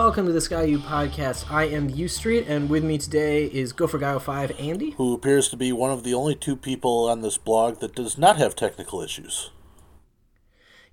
Welcome to the Ski-U-Pahdcast. I am UStreet, and with me today is Gopher Guy 5 Andy. who appears to be one of the only two people on this blog that does not have technical issues.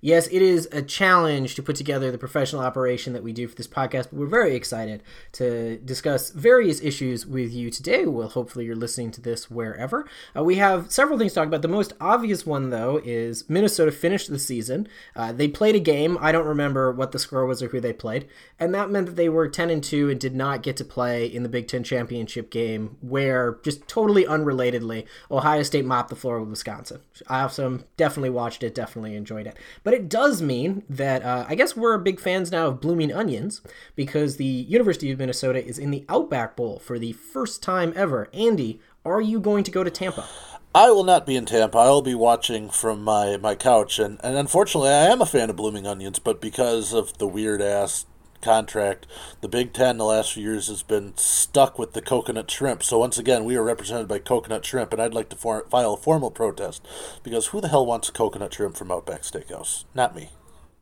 Yes, it is a challenge to put together the professional operation that we do for this podcast, but we're very excited to discuss various issues with you today. Well, hopefully, you're listening to this wherever. Uh, we have several things to talk about. The most obvious one, though, is Minnesota finished the season. Uh, they played a game. I don't remember what the score was or who they played, and that meant that they were 10 and 2 and did not get to play in the Big Ten championship game, where just totally unrelatedly, Ohio State mopped the floor with Wisconsin. I also definitely watched it, definitely enjoyed it. It does mean that uh, I guess we're big fans now of blooming onions because the University of Minnesota is in the Outback Bowl for the first time ever. Andy, are you going to go to Tampa? I will not be in Tampa. I will be watching from my, my couch, and, and unfortunately, I am a fan of Blooming Onions, but because of the weird ass contract, the Big Ten the last few years has been stuck with the coconut shrimp. So once again, we are represented by coconut shrimp, and I'd like to for- file a formal protest because who the hell wants coconut shrimp from Outback Steakhouse? Not me.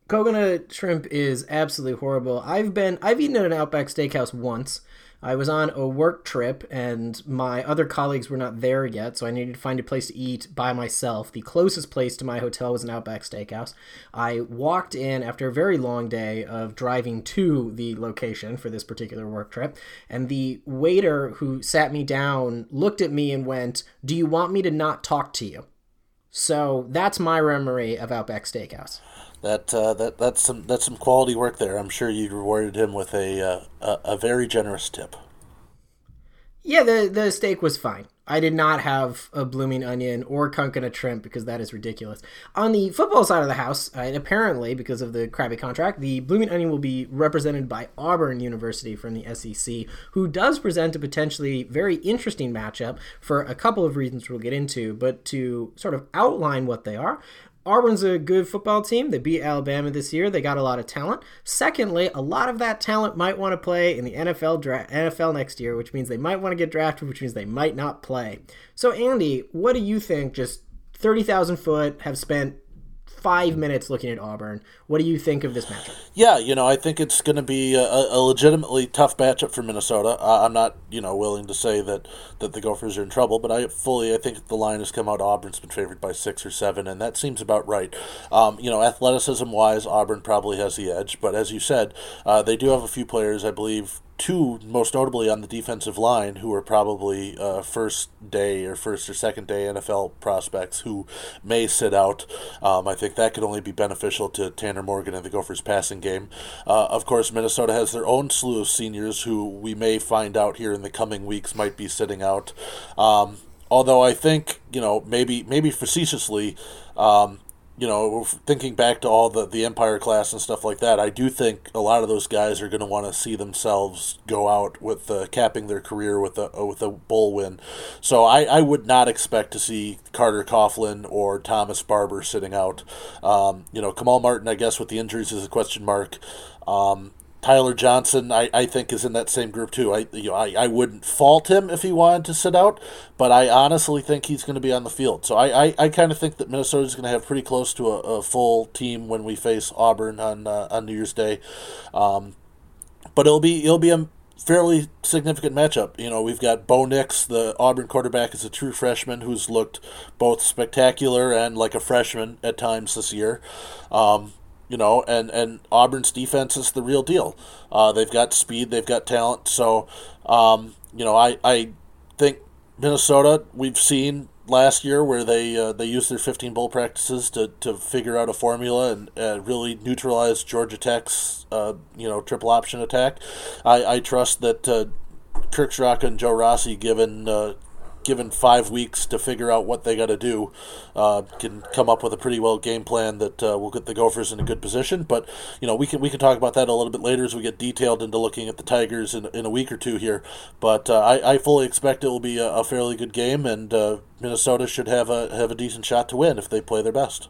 Coconut shrimp is absolutely horrible. I've been I've eaten at an Outback Steakhouse once. I was on a work trip and my other colleagues were not there yet, so I needed to find a place to eat by myself. The closest place to my hotel was an Outback Steakhouse. I walked in after a very long day of driving to the location for this particular work trip, and the waiter who sat me down looked at me and went, "Do you want me to not talk to you?" So that's my memory of Outback Steakhouse. That uh, that that's some that's some quality work there. I'm sure you rewarded him with a uh, a, a very generous tip. Yeah, the the steak was fine. I did not have a blooming onion or coconut shrimp because that is ridiculous. On the football side of the house, uh, apparently because of the crappy contract, the blooming onion will be represented by Auburn University from the SEC, who does present a potentially very interesting matchup for a couple of reasons we'll get into. But to sort of outline what they are, Auburn's a good football team. They beat Alabama this year. They got a lot of talent. Secondly, a lot of that talent might want to play in the NFL dra- NFL next year, which means they might want to get drafted, which means they might not play. So, Andy, what do you think? Just thirty thousand foot have spent five minutes looking at Auburn. What do you think of this matchup? Yeah, you know, I think it's going to be a, a legitimately tough matchup for Minnesota. I'm not, you know, willing to say that, that the Gophers are in trouble, but I fully, I think the line has come out. Auburn's been favored by six or seven, and that seems about right. Um, you know, athleticism wise, Auburn probably has the edge, but as you said, uh, they do have a few players, I believe, two most notably on the defensive line who are probably uh, first day or first or second day NFL prospects who may sit out. Um, I think that could only be beneficial to Tanner Morgan and the Gophers passing game. Uh, of course, Minnesota has their own slew of seniors who we may find out here in the coming weeks might be sitting out. Um, although I think you know maybe maybe facetiously. Um, you know, thinking back to all the, the Empire class and stuff like that, I do think a lot of those guys are going to want to see themselves go out with uh, capping their career with a with a bowl win. So I, I would not expect to see Carter Coughlin or Thomas Barber sitting out. Um, you know, Kamal Martin, I guess, with the injuries is a question mark. Um, Tyler Johnson, I, I think, is in that same group too. I, you know, I I wouldn't fault him if he wanted to sit out, but I honestly think he's going to be on the field. So I, I, I kind of think that Minnesota is going to have pretty close to a, a, full team when we face Auburn on uh, on New Year's Day. Um, but it'll be it'll be a fairly significant matchup. You know, we've got Bo Nix, the Auburn quarterback, is a true freshman who's looked both spectacular and like a freshman at times this year. Um, you know, and, and Auburn's defense is the real deal. Uh, they've got speed, they've got talent. So, um, you know, I, I think Minnesota, we've seen last year where they uh, they used their 15 bowl practices to, to figure out a formula and uh, really neutralize Georgia Tech's uh, you know triple option attack. I, I trust that uh, Kirk Ciarrocca and Joe Rossi, given uh, given five weeks to figure out what they got to do, uh, can come up with a pretty well game plan that uh, will get the Gophers in a good position. But you know, we can we can talk about that a little bit later as we get detailed into looking at the Tigers in, in a week or two here. But uh, I, I fully expect it will be a, a fairly good game, and uh, Minnesota should have a have a decent shot to win if they play their best.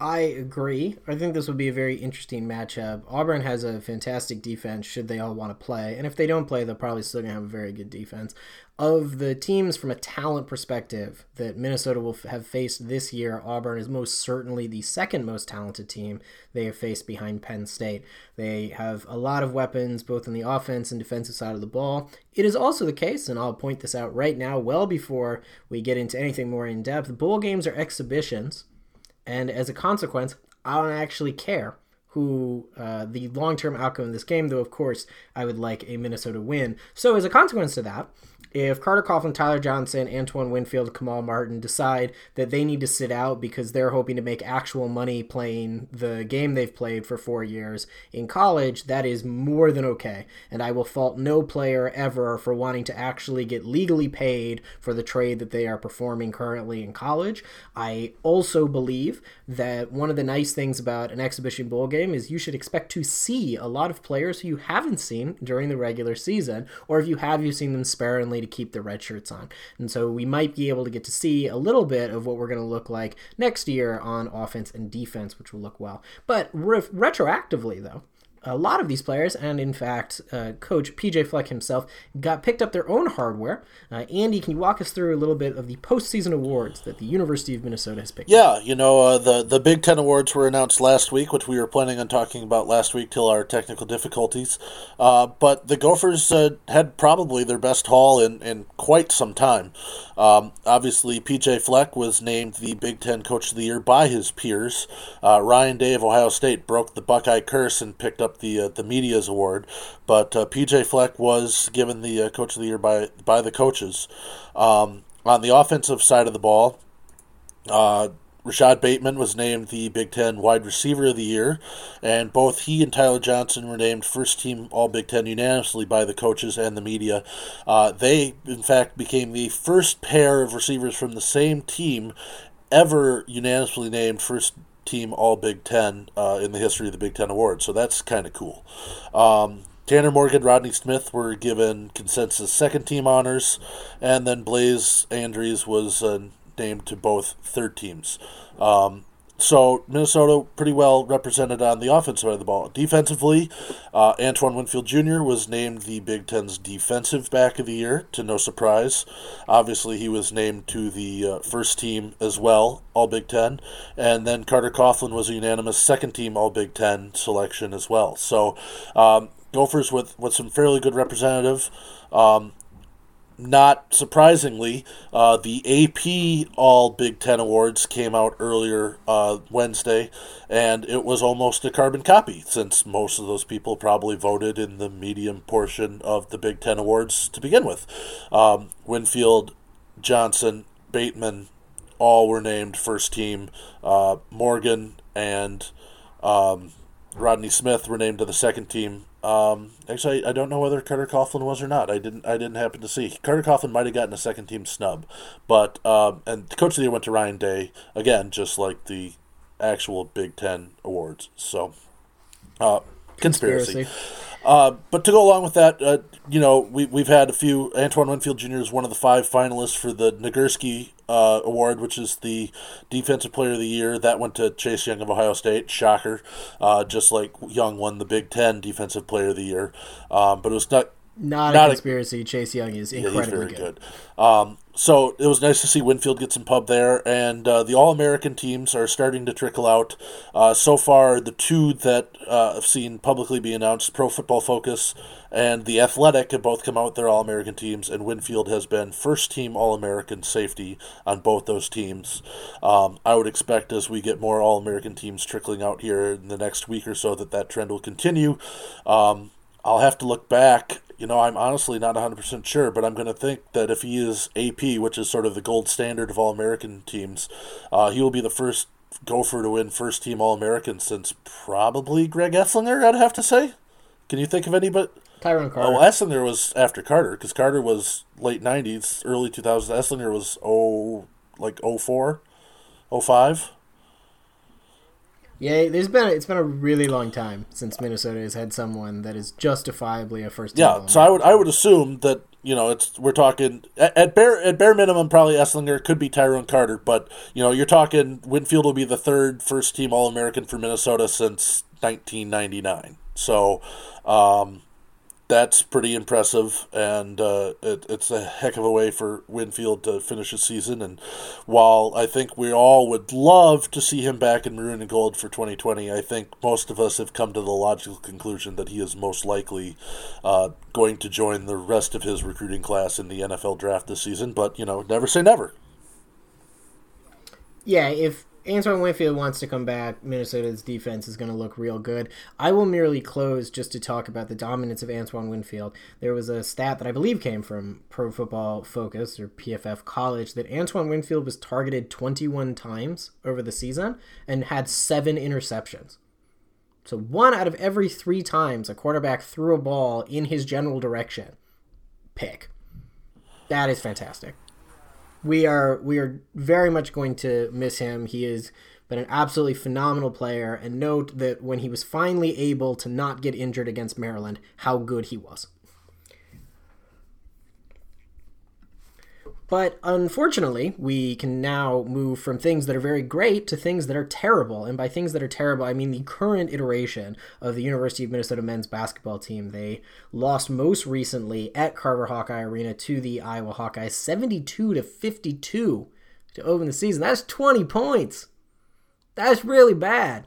I agree. I think this would be a very interesting matchup. Auburn has a fantastic defense should they all want to play. And if they don't play, they're probably still going to have a very good defense. Of the teams from a talent perspective that Minnesota will have faced this year, Auburn is most certainly the second most talented team they have faced behind Penn State. They have a lot of weapons both in the offense and defensive side of the ball. It is also the case, and I'll point this out right now, well before we get into anything more in depth, bowl games are exhibitions and as a consequence, I don't actually care who uh, the long term outcome of this game, though, of course, I would like a Minnesota win. So, as a consequence to that, if Carter Coughlin, Tyler Johnson, Antoine Winfield, Kamal Martin decide that they need to sit out because they're hoping to make actual money playing the game they've played for four years in college, that is more than okay. And I will fault no player ever for wanting to actually get legally paid for the trade that they are performing currently in college. I also believe that one of the nice things about an exhibition bowl game is you should expect to see a lot of players who you haven't seen during the regular season, or if you have, you've seen them sparingly to keep the red shirts on. And so we might be able to get to see a little bit of what we're going to look like next year on offense and defense, which will look well. But re- retroactively, though, a lot of these players, and in fact, uh, Coach PJ Fleck himself, got picked up their own hardware. Uh, Andy, can you walk us through a little bit of the postseason awards that the University of Minnesota has picked? Yeah, you know, uh, the the Big Ten awards were announced last week, which we were planning on talking about last week till our technical difficulties. Uh, but the Gophers uh, had probably their best haul in, in quite some time. Um, obviously, PJ Fleck was named the Big Ten Coach of the Year by his peers. Uh, Ryan Day of Ohio State broke the Buckeye curse and picked up the uh, the media's award, but uh, PJ Fleck was given the uh, Coach of the Year by by the coaches. Um, on the offensive side of the ball, Rashod Bateman was named the Big Ten Wide Receiver of the Year, and both he and Tyler Johnson were named first team All Big Ten unanimously by the coaches and the media. Uh, they, in fact, became the first pair of receivers from the same team ever unanimously named first team All Big Ten uh, in the history of the Big Ten Awards. So that's kind of cool. Um, Tanner Morgan, Rodney Smith were given consensus second team honors, and then Blaise Andries was uh, named to both third teams. Um, so Minnesota pretty well represented on the offensive side of the ball. Defensively, uh, Antoine Winfield Jr. was named the Big Ten's defensive back of the year, to no surprise. Obviously, he was named to the uh, first team as well, All Big Ten, and then Carter Coughlin was a unanimous second team All Big Ten selection as well. So, um, Gophers with with some fairly good representative. Um, not surprisingly, uh, the AP All Big Ten Awards came out earlier uh, Wednesday, and it was almost a carbon copy since most of those people probably voted in the medium portion of the Big Ten Awards to begin with. Um, Winfield, Johnson, Bateman, all were named first team. Uh, Morgan and um, Rodney Smith were named to the second team. Um, actually, I don't know whether Carter Coughlin was or not. I didn't. I didn't happen to see. Carter Coughlin might have gotten a second team snub, but um, and the coach of the year went to Ryan Day again, just like the actual Big Ten awards. So, uh, conspiracy. conspiracy. Uh, but to go along with that, uh, you know, we, we've had a few. Antoine Winfield Jr. is one of the five finalists for the Nagurski uh, Award, which is the Defensive Player of the Year. That went to Chase Young of Ohio State. Shocker. Uh, just like Young won the Big Ten Defensive Player of the Year. Um, but it was not not, not a conspiracy. A, Chase Young is incredibly yeah, good. good. Um, so it was nice to see Winfield get some pub there, and uh, the All American teams are starting to trickle out. Uh, so far, the two that uh, I've seen publicly be announced, Pro Football Focus and the Athletic, have both come out with their All American teams, and Winfield has been first team All American safety on both those teams. Um, I would expect as we get more All American teams trickling out here in the next week or so that that trend will continue. Um, I'll have to look back you know, I'm honestly not 100% sure, but I'm going to think that if he is AP, which is sort of the gold standard of all American teams, uh, he will be the first Gopher to win first team All American since probably Greg Eslinger, I'd have to say. Can you think of anybody? Tyrone Carter. Oh, Eslinger was after Carter because Carter was late 90s, early 2000s. Eslinger was, oh, like 04, 05. Yeah, there's been it's been a really long time since Minnesota has had someone that is justifiably a first. Yeah, so I would I would assume that you know, it's we're talking at, at bare at bare minimum probably Eslinger could be Tyrone Carter, but you know, you're talking Winfield will be the third first team All American for Minnesota since 1999. So, um, that's pretty impressive, and uh, it, it's a heck of a way for Winfield to finish his season. And while I think we all would love to see him back in maroon and gold for 2020, I think most of us have come to the logical conclusion that he is most likely uh, going to join the rest of his recruiting class in the NFL draft this season. But you know, never say never. Yeah, if Antoine Winfield wants to come back, Minnesota's defense is going to look real good. I will merely close just to talk about the dominance of Antoine Winfield. There was a stat that I believe came from Pro Football Focus or PFF College that Antoine Winfield was targeted 21 times over the season and had seven interceptions. So one out of every three times a quarterback threw a ball in his general direction, pick. That is fantastic we are we are very much going to miss him. He has been an absolutely phenomenal player, and note that when he was finally able to not get injured against Maryland, how good he was. But unfortunately, we can now move from things that are very great to things that are terrible. And by things that are terrible, I mean the current iteration of the University of Minnesota men's basketball team. They lost most recently at Carver Hawkeye Arena to the Iowa Hawkeyes 72 to 52 to open the season. That's 20 points. That's really bad.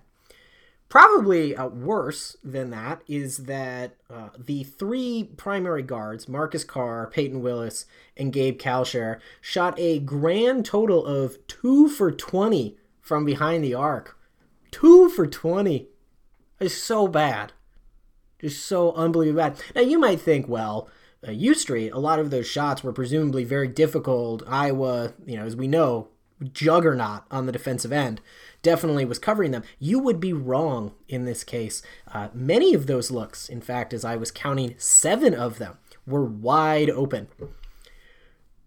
Probably uh, worse than that is that uh, the three primary guards, Marcus Carr, Payton Willis, and Gabe Kalscheur, shot a grand total of two for 20 from behind the arc. Two for 20 is so bad. Just so unbelievably bad. Now, you might think, well, uh, UStreet, a lot of those shots were presumably very difficult. Iowa, you know, as we know, juggernaut on the defensive end definitely was covering them. You would be wrong in this case. Uh, many of those looks, in fact, as I was counting, seven of them were wide open.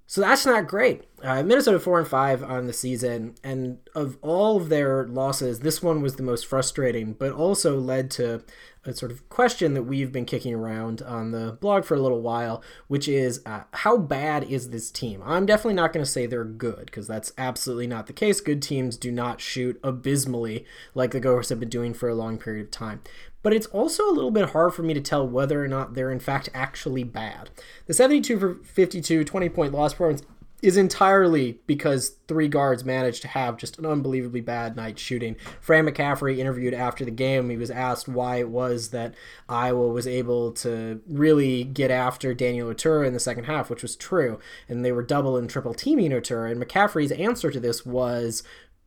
So that's not great. Uh, Minnesota four and five on the season, and of all of their losses, this one was the most frustrating, but also led to a sort of question that we've been kicking around on the blog for a little while, which is uh, how bad is this team? I'm definitely not going to say they're good because that's absolutely not the case. Good teams do not shoot abysmally like the Gophers have been doing for a long period of time. But it's also a little bit hard for me to tell whether or not they're in fact actually bad. The 72 for 52 20 point loss performance is entirely because three guards managed to have just an unbelievably bad night shooting. Fran McCaffery interviewed after the game. He was asked why it was that Iowa was able to really get after Daniel Oturu in the second half, which was true. And they were double and triple teaming Oturu. And McCaffery's answer to this was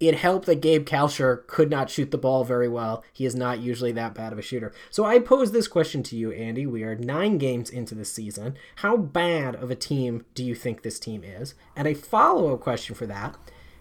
it helped that Gabe Kalscheur could not shoot the ball very well. He is not usually that bad of a shooter. So I pose this question to you, Andy. We are nine games into the season. How bad of a team do you think this team is? And a follow up question for that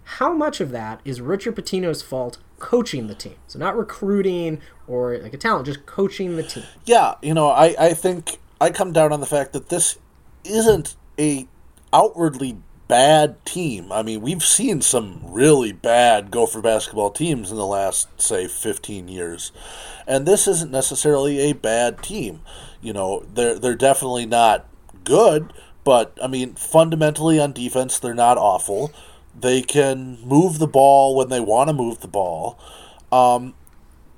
how much of that is Richard Pitino's fault coaching the team? So not recruiting or like a talent, just coaching the team. Yeah, you know, I, I think I come down on the fact that this isn't a outwardly bad team. I mean, we've seen some really bad Gopher basketball teams in the last, say, 15 years. And this isn't necessarily a bad team. You know, they're, they're definitely not good, but, I mean, fundamentally on defense, they're not awful. They can move the ball when they want to move the ball. Um,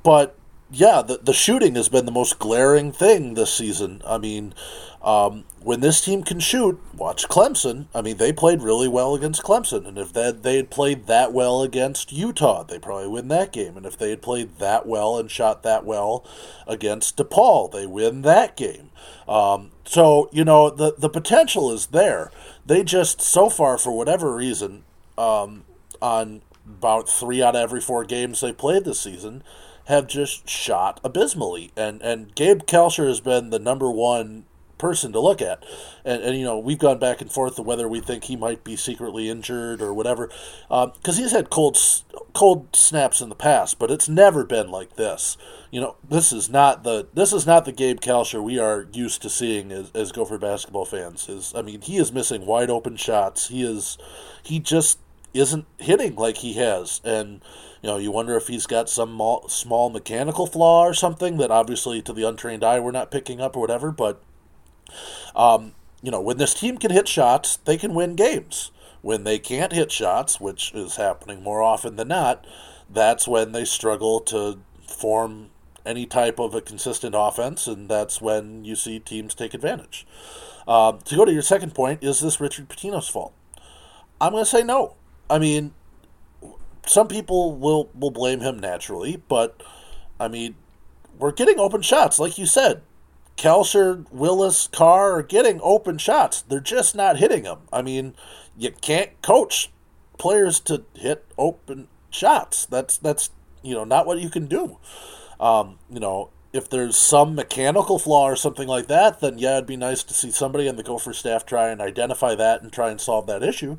but, yeah, the, the shooting has been the most glaring thing this season. I mean, um, when this team can shoot, watch Clemson. I mean, they played really well against Clemson, and if that they had played that well against Utah, they probably win that game. And if they had played that well and shot that well against DePaul, they win that game. Um, so you know the the potential is there. They just so far, for whatever reason, um, on about three out of every four games they played this season, have just shot abysmally. And and Gabe Kalscheur has been the number one person to look at. And, and you know, we've gone back and forth of whether we think he might be secretly injured or whatever, because um, he's had cold cold snaps in the past, but it's never been like this. You know, this is not the this is not the Gabe Kalscheur we are used to seeing as, as Gopher basketball fans. Is I mean, he is missing wide open shots. He is he just isn't hitting like he has, and you know, you wonder if he's got some small mechanical flaw or something that obviously to the untrained eye we're not picking up or whatever, but um, you know, when this team can hit shots, they can win games. When they can't hit shots, which is happening more often than not, that's when they struggle to form any type of a consistent offense, and that's when you see teams take advantage. Uh, to go to your second point, is this Richard Pitino's fault? I'm going to say no. I mean, some people will will blame him naturally, but I mean, we're getting open shots, like you said. Kalscheur, Willis, Carr are getting open shots. They're just not hitting them. I mean, you can't coach players to hit open shots. That's that's you know not what you can do. Um, you know, if there's some mechanical flaw or something like that, then yeah, it'd be nice to see somebody in the Gopher staff try and identify that and try and solve that issue.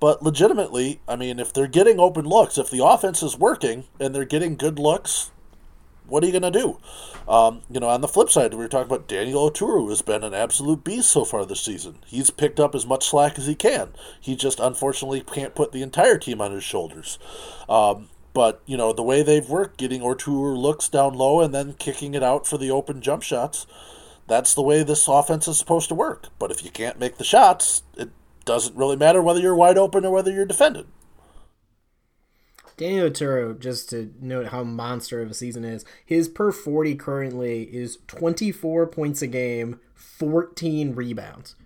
But legitimately, I mean, if they're getting open looks, if the offense is working and they're getting good looks, what are you going to do? Um, you know, on the flip side, we were talking about Daniel Oturu, has been an absolute beast so far this season. He's picked up as much slack as he can. He just unfortunately can't put the entire team on his shoulders. Um, but, you know, the way they've worked, getting Oturu looks down low and then kicking it out for the open jump shots, that's the way this offense is supposed to work. But if you can't make the shots, it doesn't really matter whether you're wide open or whether you're defended. Daniel Oturu, just to note how monster of a season is, his per 40 currently is 24 points a game, 14 rebounds.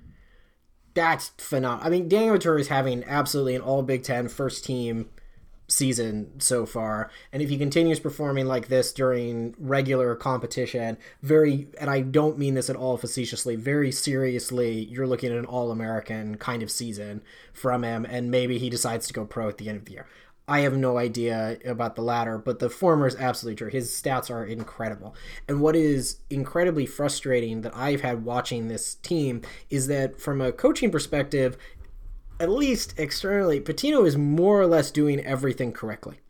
That's phenomenal. I mean, Daniel Oturu is having absolutely an all Big Ten first team season so far. And if he continues performing like this during regular competition, very, and I don't mean this at all facetiously, very seriously, you're looking at an all American kind of season from him. And maybe he decides to go pro at the end of the year. I have no idea about the latter, but the former is absolutely true. His stats are incredible. And what is incredibly frustrating that I've had watching this team is that from a coaching perspective, at least externally, Pitino is more or less doing everything correctly.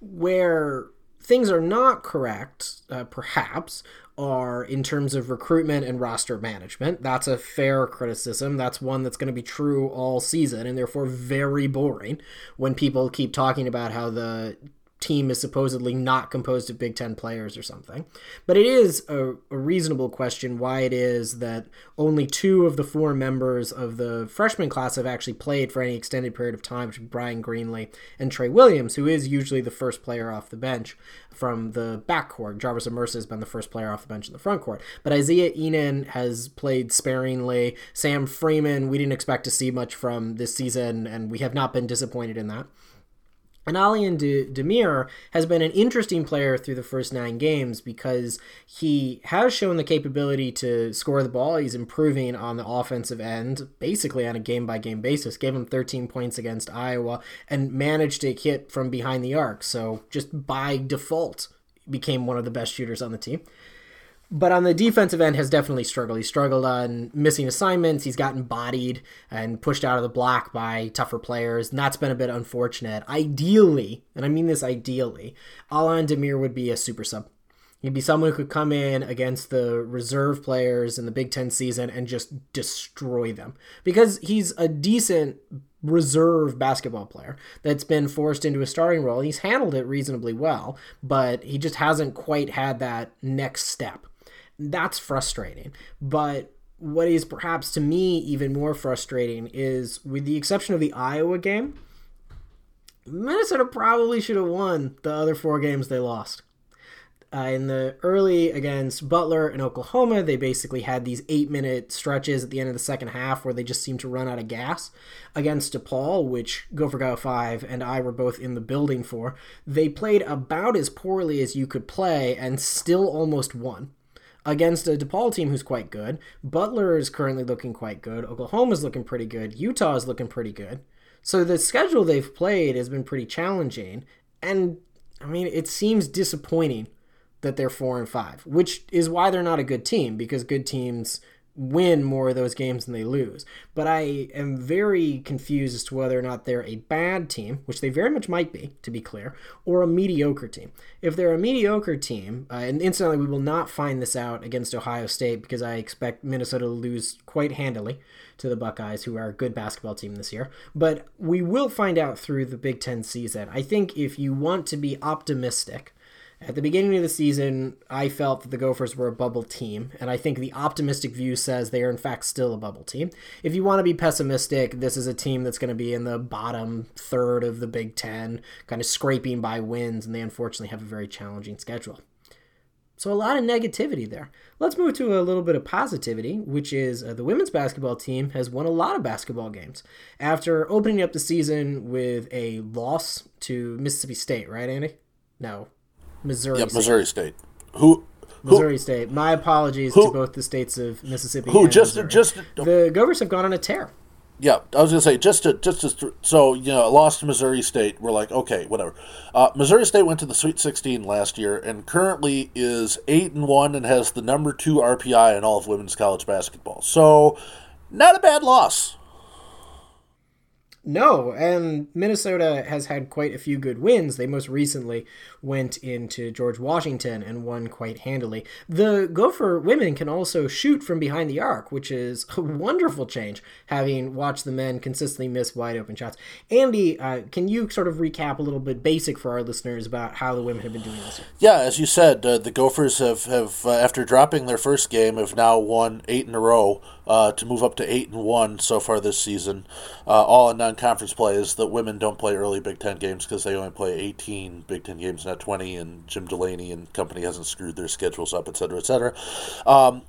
Where things are not correct, uh, perhaps, are in terms of recruitment and roster management. That's a fair criticism. That's one that's going to be true all season and therefore very boring when people keep talking about how the team is supposedly not composed of Big Ten players or something. But it is a, a, reasonable question why it is that only two of the four members of the freshman class have actually played for any extended period of time, which Bryan Greenlee and Trey Williams, who is usually the first player off the bench from the backcourt. Jarvis Omersa has been the first player off the bench in the front court. But Isaiah Ihnen has played sparingly. Sam Freeman, we didn't expect to see much from this season, and we have not been disappointed in that. And Alihan De- Demir has been an interesting player through the first nine games because he has shown the capability to score the ball. He's improving on the offensive end, basically on a game by game basis. Gave him 13 points against Iowa and managed to hit from behind the arc. So just by default, became one of the best shooters on the team but on the defensive end has definitely struggled. He struggled on missing assignments. He's gotten bodied and pushed out of the block by tougher players, and that's been a bit unfortunate. Ideally, and I mean this ideally, Alihan Demir would be a super sub. He'd be someone who could come in against the reserve players in the Big Ten season and just destroy them because he's a decent reserve basketball player that's been forced into a starting role. He's handled it reasonably well, but he just hasn't quite had that next step that's frustrating. But what is perhaps to me even more frustrating is, with the exception of the Iowa game, Minnesota probably should have won the other four games they lost. Uh, in the early against Butler and Oklahoma, they basically had these eight minute stretches at the end of the second half where they just seemed to run out of gas. Against DePaul, which Gopher Guy 5 and I were both in the building for, they played about as poorly as you could play and still almost won against a DePaul team who's quite good. Butler is currently looking quite good. Oklahoma's looking pretty good. Utah is looking pretty good. So the schedule they've played has been pretty challenging. And I mean, it seems disappointing that they're four and five, which is why they're not a good team because good teams win more of those games than they lose. But I am very confused as to whether or not they're a bad team, which they very much might be, to be clear, or a mediocre team. If they're a mediocre team, uh, and incidentally, we will not find this out against Ohio State because I expect Minnesota to lose quite handily to the Buckeyes, who are a good basketball team this year. But we will find out through the Big Ten season. I think if you want to be optimistic, At the beginning of the season, I felt that the Gophers were a bubble team, and I think the optimistic view says they are, in fact, still a bubble team. If you want to be pessimistic, this is a team that's going to be in the bottom third of the Big Ten, kind of scraping by wins, and they unfortunately have a very challenging schedule. So, a lot of negativity there. Let's move to a little bit of positivity, which is uh, the women's basketball team has won a lot of basketball games. After opening up the season with a loss to Mississippi State, right, Andy? No, Missouri. Yep, State. Missouri State. Who? Missouri who, State. My apologies who, to both the states of Mississippi. Who just Missouri. just the Gophers have gone on a tear. Yeah, I was gonna say just to just to so you know lost to Missouri State. We're like okay, whatever. Uh, Missouri State went to the Sweet 16 last year and currently is eight and one and has the number two RPI in all of women's college basketball. So not a bad loss. No, and Minnesota has had quite a few good wins. They most recently went into George Washington and won quite handily. The Gopher women can also shoot from behind the arc, which is a wonderful change, having watched the men consistently miss wide open shots. Andy, uh, can you sort of recap a little bit basic for our listeners about how the women have been doing this year? Yeah, as you said, uh, the Gophers have, have uh, after dropping their first game, have now won eight in a row uh, to move up to eight and one so far this season, uh, all in non-conference play. Is that women don't play early Big Ten games because they only play eighteen Big Ten games, not twenty, and Jim Delaney and company hasn't screwed their schedules up, et cetera, et cetera. Um,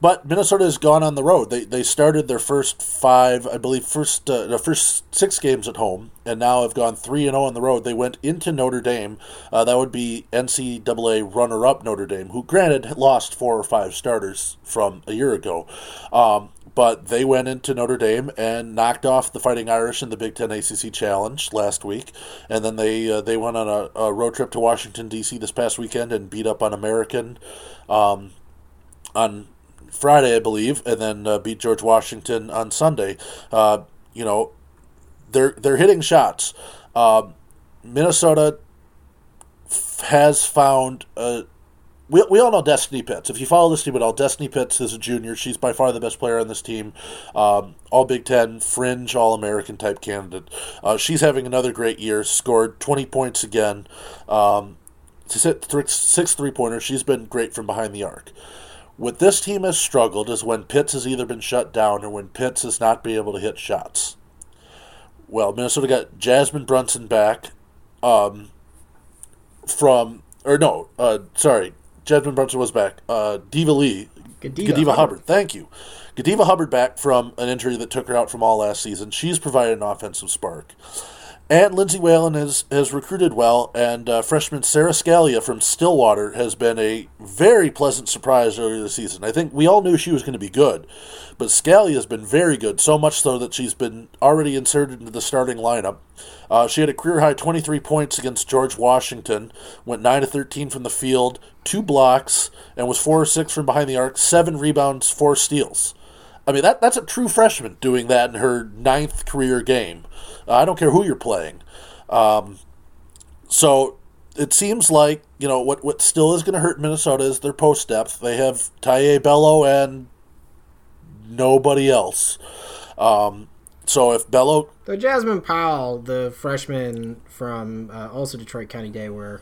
but Minnesota has gone on the road. They, they started their first five, I believe, first uh, the first six games at home, and now have gone three and zero oh on the road. They went into Notre Dame. Uh, that would be NCAA runner-up Notre Dame, who granted lost four or five starters from a year ago. Um, but they went into Notre Dame and knocked off the Fighting Irish in the Big Ten ACC Challenge last week, and then they uh, they went on a, a, road trip to Washington D.C. this past weekend and beat up on American um, on Friday, I believe, and then uh, beat George Washington on Sunday. Uh, you know, they're they're hitting shots. Uh, Minnesota f- has found. We, we all know Destiny Pitts. If you follow this team at all, Destiny Pitts is a junior. She's by far the best player on this team. Um, all Big Ten, fringe All American type candidate. Uh, she's having another great year. Scored 20 points again. Um, six three pointers. She's been great from behind the arc. What this team has struggled is when Pitts has either been shut down or when Pitts has not been able to hit shots. Well, Minnesota got Jasmine Brunson back um, from, or no, uh, sorry, Jasmine Brunson was back. Uh, Diva Lee, Gadiva, Gadiva Hubbard. Hubbard. thank you. Godiva Hubbard back from an injury that took her out from all last season. She's provided an offensive spark. And Lindsay Whalen has, has recruited well, and uh, freshman Sara Scalia from Stillwater has been a very pleasant surprise earlier this season. I think we all knew she was going to be good, but Scalia has been very good, so much so that she's been already inserted into the starting lineup. Uh, she had a career high 23 points against George Washington, went 9 to 13 from the field, two blocks, and was 4 or 6 from behind the arc, seven rebounds, four steals. I mean, that that's a true freshman doing that in her ninth career game. Uh, I don't care who you're playing. Um, so it seems like you know what what still is going to hurt Minnesota is their post depth. They have Taiye Bello and nobody else. Um, so if Bello, the Jasmine Powell, the freshman from uh, also Detroit County Day, where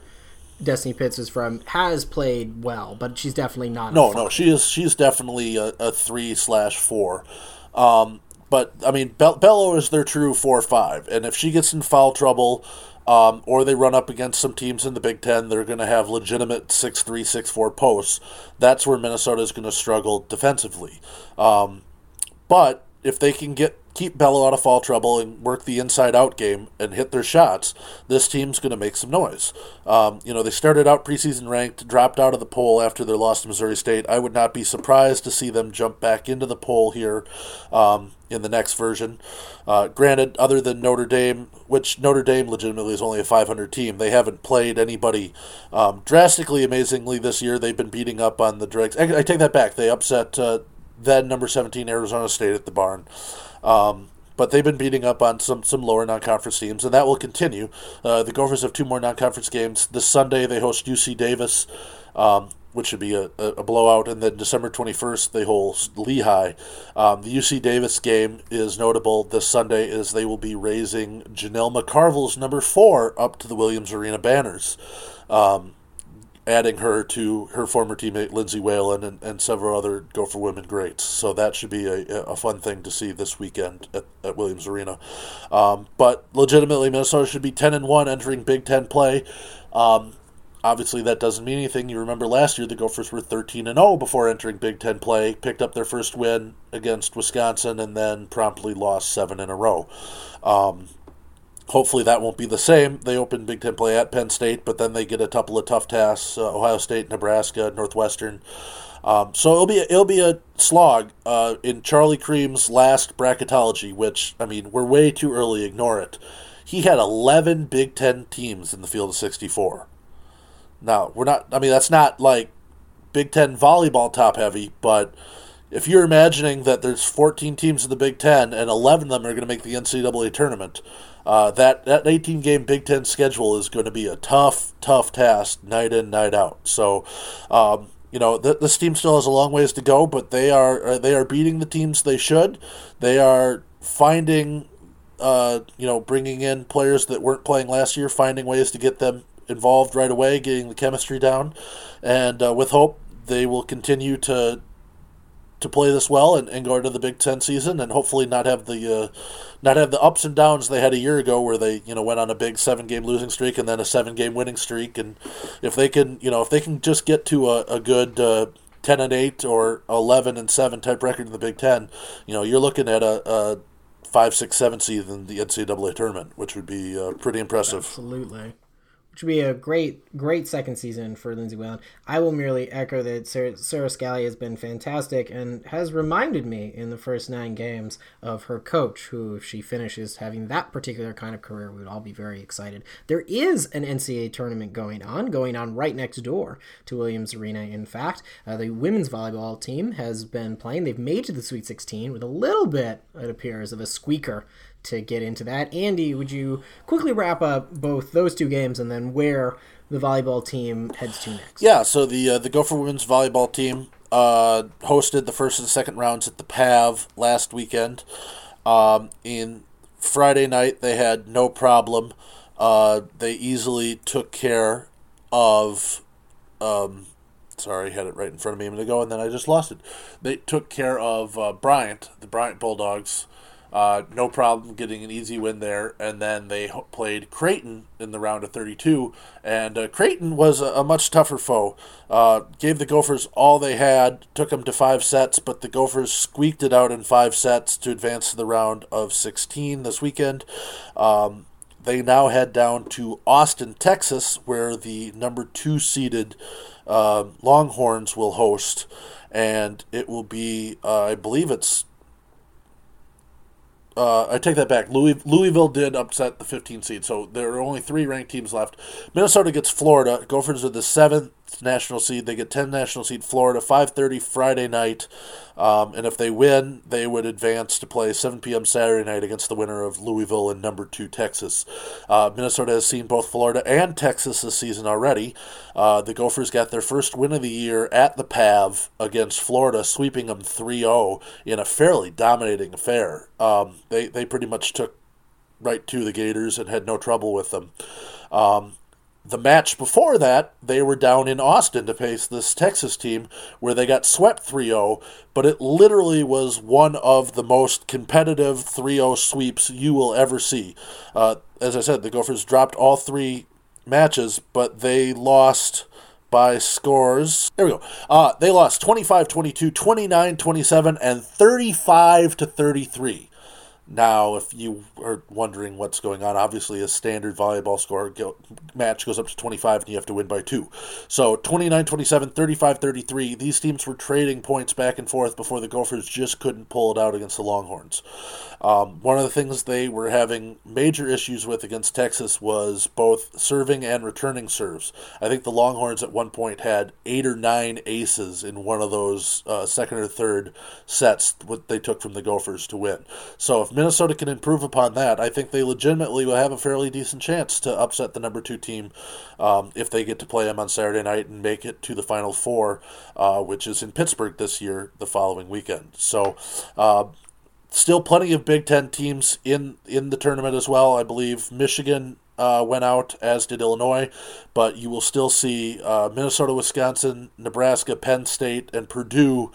Destiny Pitts is from, has played well, but she's definitely not. No, no, she is. She's definitely a, a three slash four. Um, but I mean, Be- Bello is their true four five, and if she gets in foul trouble, um, or they run up against some teams in the Big Ten, they're going to have legitimate six three six four posts. That's where Minnesota is going to struggle defensively. Um, but if they can get keep Bello out of fall trouble and work the inside out game and hit their shots, this team's going to make some noise. Um, you know, they started out preseason ranked, dropped out of the poll after their loss to Missouri State. I would not be surprised to see them jump back into the poll here um, in the next version. Uh, granted, other than Notre Dame, which Notre Dame legitimately is only a 500 team, they haven't played anybody um, drastically amazingly this year. They've been beating up on the dregs. I, I take that back. They upset uh, then number 17 Arizona State at the barn. Um, but they've been beating up on some, some lower non conference teams, and that will continue. Uh, the Gophers have two more non conference games. This Sunday, they host UC Davis, um, which should be a, a, blowout, and then December 21st, they host Lehigh. Um, the UC Davis game is notable this Sunday as they will be raising Janel McCarville's number four up to the Williams Arena banners. Um, adding her to her former teammate Lindsay Whalen and, and several other Gopher women greats. So that should be a, a fun thing to see this weekend at, at Williams Arena. Um, but legitimately, Minnesota should be 10 and 1 entering Big Ten play. Um, obviously, that doesn't mean anything. You remember last year the Gophers were 13 and 0 before entering Big Ten play, picked up their first win against Wisconsin, and then promptly lost seven in a row. Um, hopefully that won't be the same. They open Big Ten play at Penn State, but then they get a couple of tough tasks: uh, Ohio State, Nebraska, Northwestern. Um, so it'll be a, it'll be a slog uh, in Charlie Creme's last bracketology, which I mean we're way too early. Ignore it. He had 11 Big Ten teams in the field of 64. Now we're not. I mean that's not like Big Ten volleyball top heavy, but if you're imagining that there's 14 teams in the Big Ten and 11 of them are going to make the NCAA tournament, uh, that that 18 game Big Ten schedule is going to be a tough, tough task night in, night out. So, um, you know, th- this team still has a long ways to go, but they are uh, they are beating the teams they should. They are finding, uh, you know, bringing in players that weren't playing last year, finding ways to get them involved right away, getting the chemistry down, and uh, with hope they will continue to to play this well and, and go into the Big Ten season and hopefully not have the uh, not have the ups and downs they had a year ago where they you know went on a big seven game losing streak and then a seven game winning streak. And if they can you know if they can just get to a, a good uh, 10 and 8 or 11 and 7 type record in the Big Ten you know you're looking at a, a 5 6 7 seed in the NCAA tournament which would be uh, pretty impressive. Absolutely which would be a great, great second season for Lindsay Whalen. I will merely echo that Sarah, Scalia has been fantastic and has reminded me in the first nine games of her coach, who, if she finishes having that particular kind of career, we would all be very excited. There is an NCAA tournament going on, going on right next door to Williams Arena, in fact. Uh, the women's volleyball team has been playing. They've made to the Sweet 16 with a little bit, it appears, of a squeaker to get into that. Andy, would you quickly wrap up both those two games and then where the volleyball team heads to next? Yeah, so the uh, the Gopher women's volleyball team uh, hosted the first and second rounds at the PAV last weekend. Um, in Friday night, they had no problem. Uh, they easily took care of. Um, sorry, I had it right in front of me a minute ago, and then I just lost it. They took care of uh, Bryant, the Bryant Bulldogs, uh, no problem getting an easy win there. And then they played Creighton in the round of 32. And uh, Creighton was a, a, much tougher foe. Uh, gave the Gophers all they had, took them to five sets, but the Gophers squeaked it out in five sets to advance to the round of 16 this weekend. Um, they now head down to Austin, Texas, where the number two seeded uh, Longhorns will host. And it will be, uh, I believe it's uh, I take that back. Louis, Louisville did upset the 15 seed, so there are only three ranked teams left. Minnesota gets Florida. Gophers are the seventh national seed. They get 10 national seed Florida, 5.30 Friday night. Um, and if they win, they would advance to play 7 p.m. Saturday night against the winner of Louisville and number two Texas. Uh, Minnesota has seen both Florida and Texas this season already. Uh, the Gophers got their first win of the year at the PAV against Florida, sweeping them 3 0 in a fairly dominating affair. Um, they, they pretty much took right to the Gators and had no trouble with them. Um, the match before that, they were down in Austin to face this Texas team where they got swept 3 0, but it literally was one of the most competitive 3 0 sweeps you will ever see. Uh, as I said, the Gophers dropped all three matches, but they lost by scores. There we go. Uh, they lost 25 22, 29 27, and 35 to 33. Now, if you are wondering what's going on, obviously a standard volleyball score go, match goes up to 25 and you have to win by two. So 29 27, 35 33, these teams were trading points back and forth before the Gophers just couldn't pull it out against the Longhorns. Um, one of the things they were having major issues with against Texas was both serving and returning serves. I think the Longhorns at one point had eight or nine aces in one of those uh, second or third sets what they took from the Gophers to win. So if Minnesota can improve upon that, I think they legitimately will have a fairly decent chance to upset the number two team um, if they get to play them on Saturday night and make it to the Final Four, uh, which is in Pittsburgh this year, the following weekend. So. Uh, still plenty of Big Ten teams in in the tournament as well. I believe Michigan, uh, went out, as did Illinois, but you will still see uh, Minnesota, Wisconsin, Nebraska, Penn State, and Purdue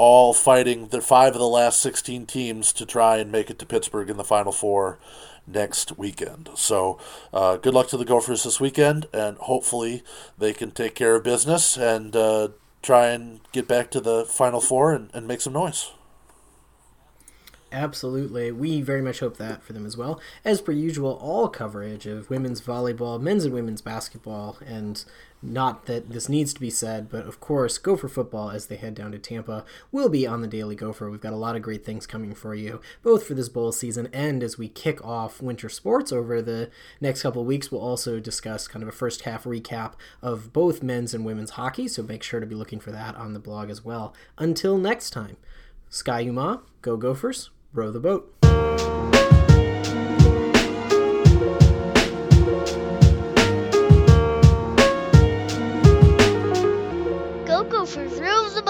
all fighting the five of the last 16 teams to try and make it to Pittsburgh in the Final Four next weekend. So, uh, good luck to the Gophers this weekend, and hopefully they can take care of business and uh, try and get back to the Final Four and, and make some noise. Absolutely. We very much hope that for them as well. As per usual, all coverage of women's volleyball, men's and women's basketball, and not that this needs to be said, but of course, Gopher football as they head down to Tampa will be on the Daily Gopher. We've got a lot of great things coming for you, both for this bowl season and as we kick off winter sports over the next couple weeks. We'll also discuss kind of a first half recap of both men's and women's hockey, so make sure to be looking for that on the blog as well. Until next time, Ski-U-Mah, go Gophers, row the boat.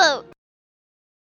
boat.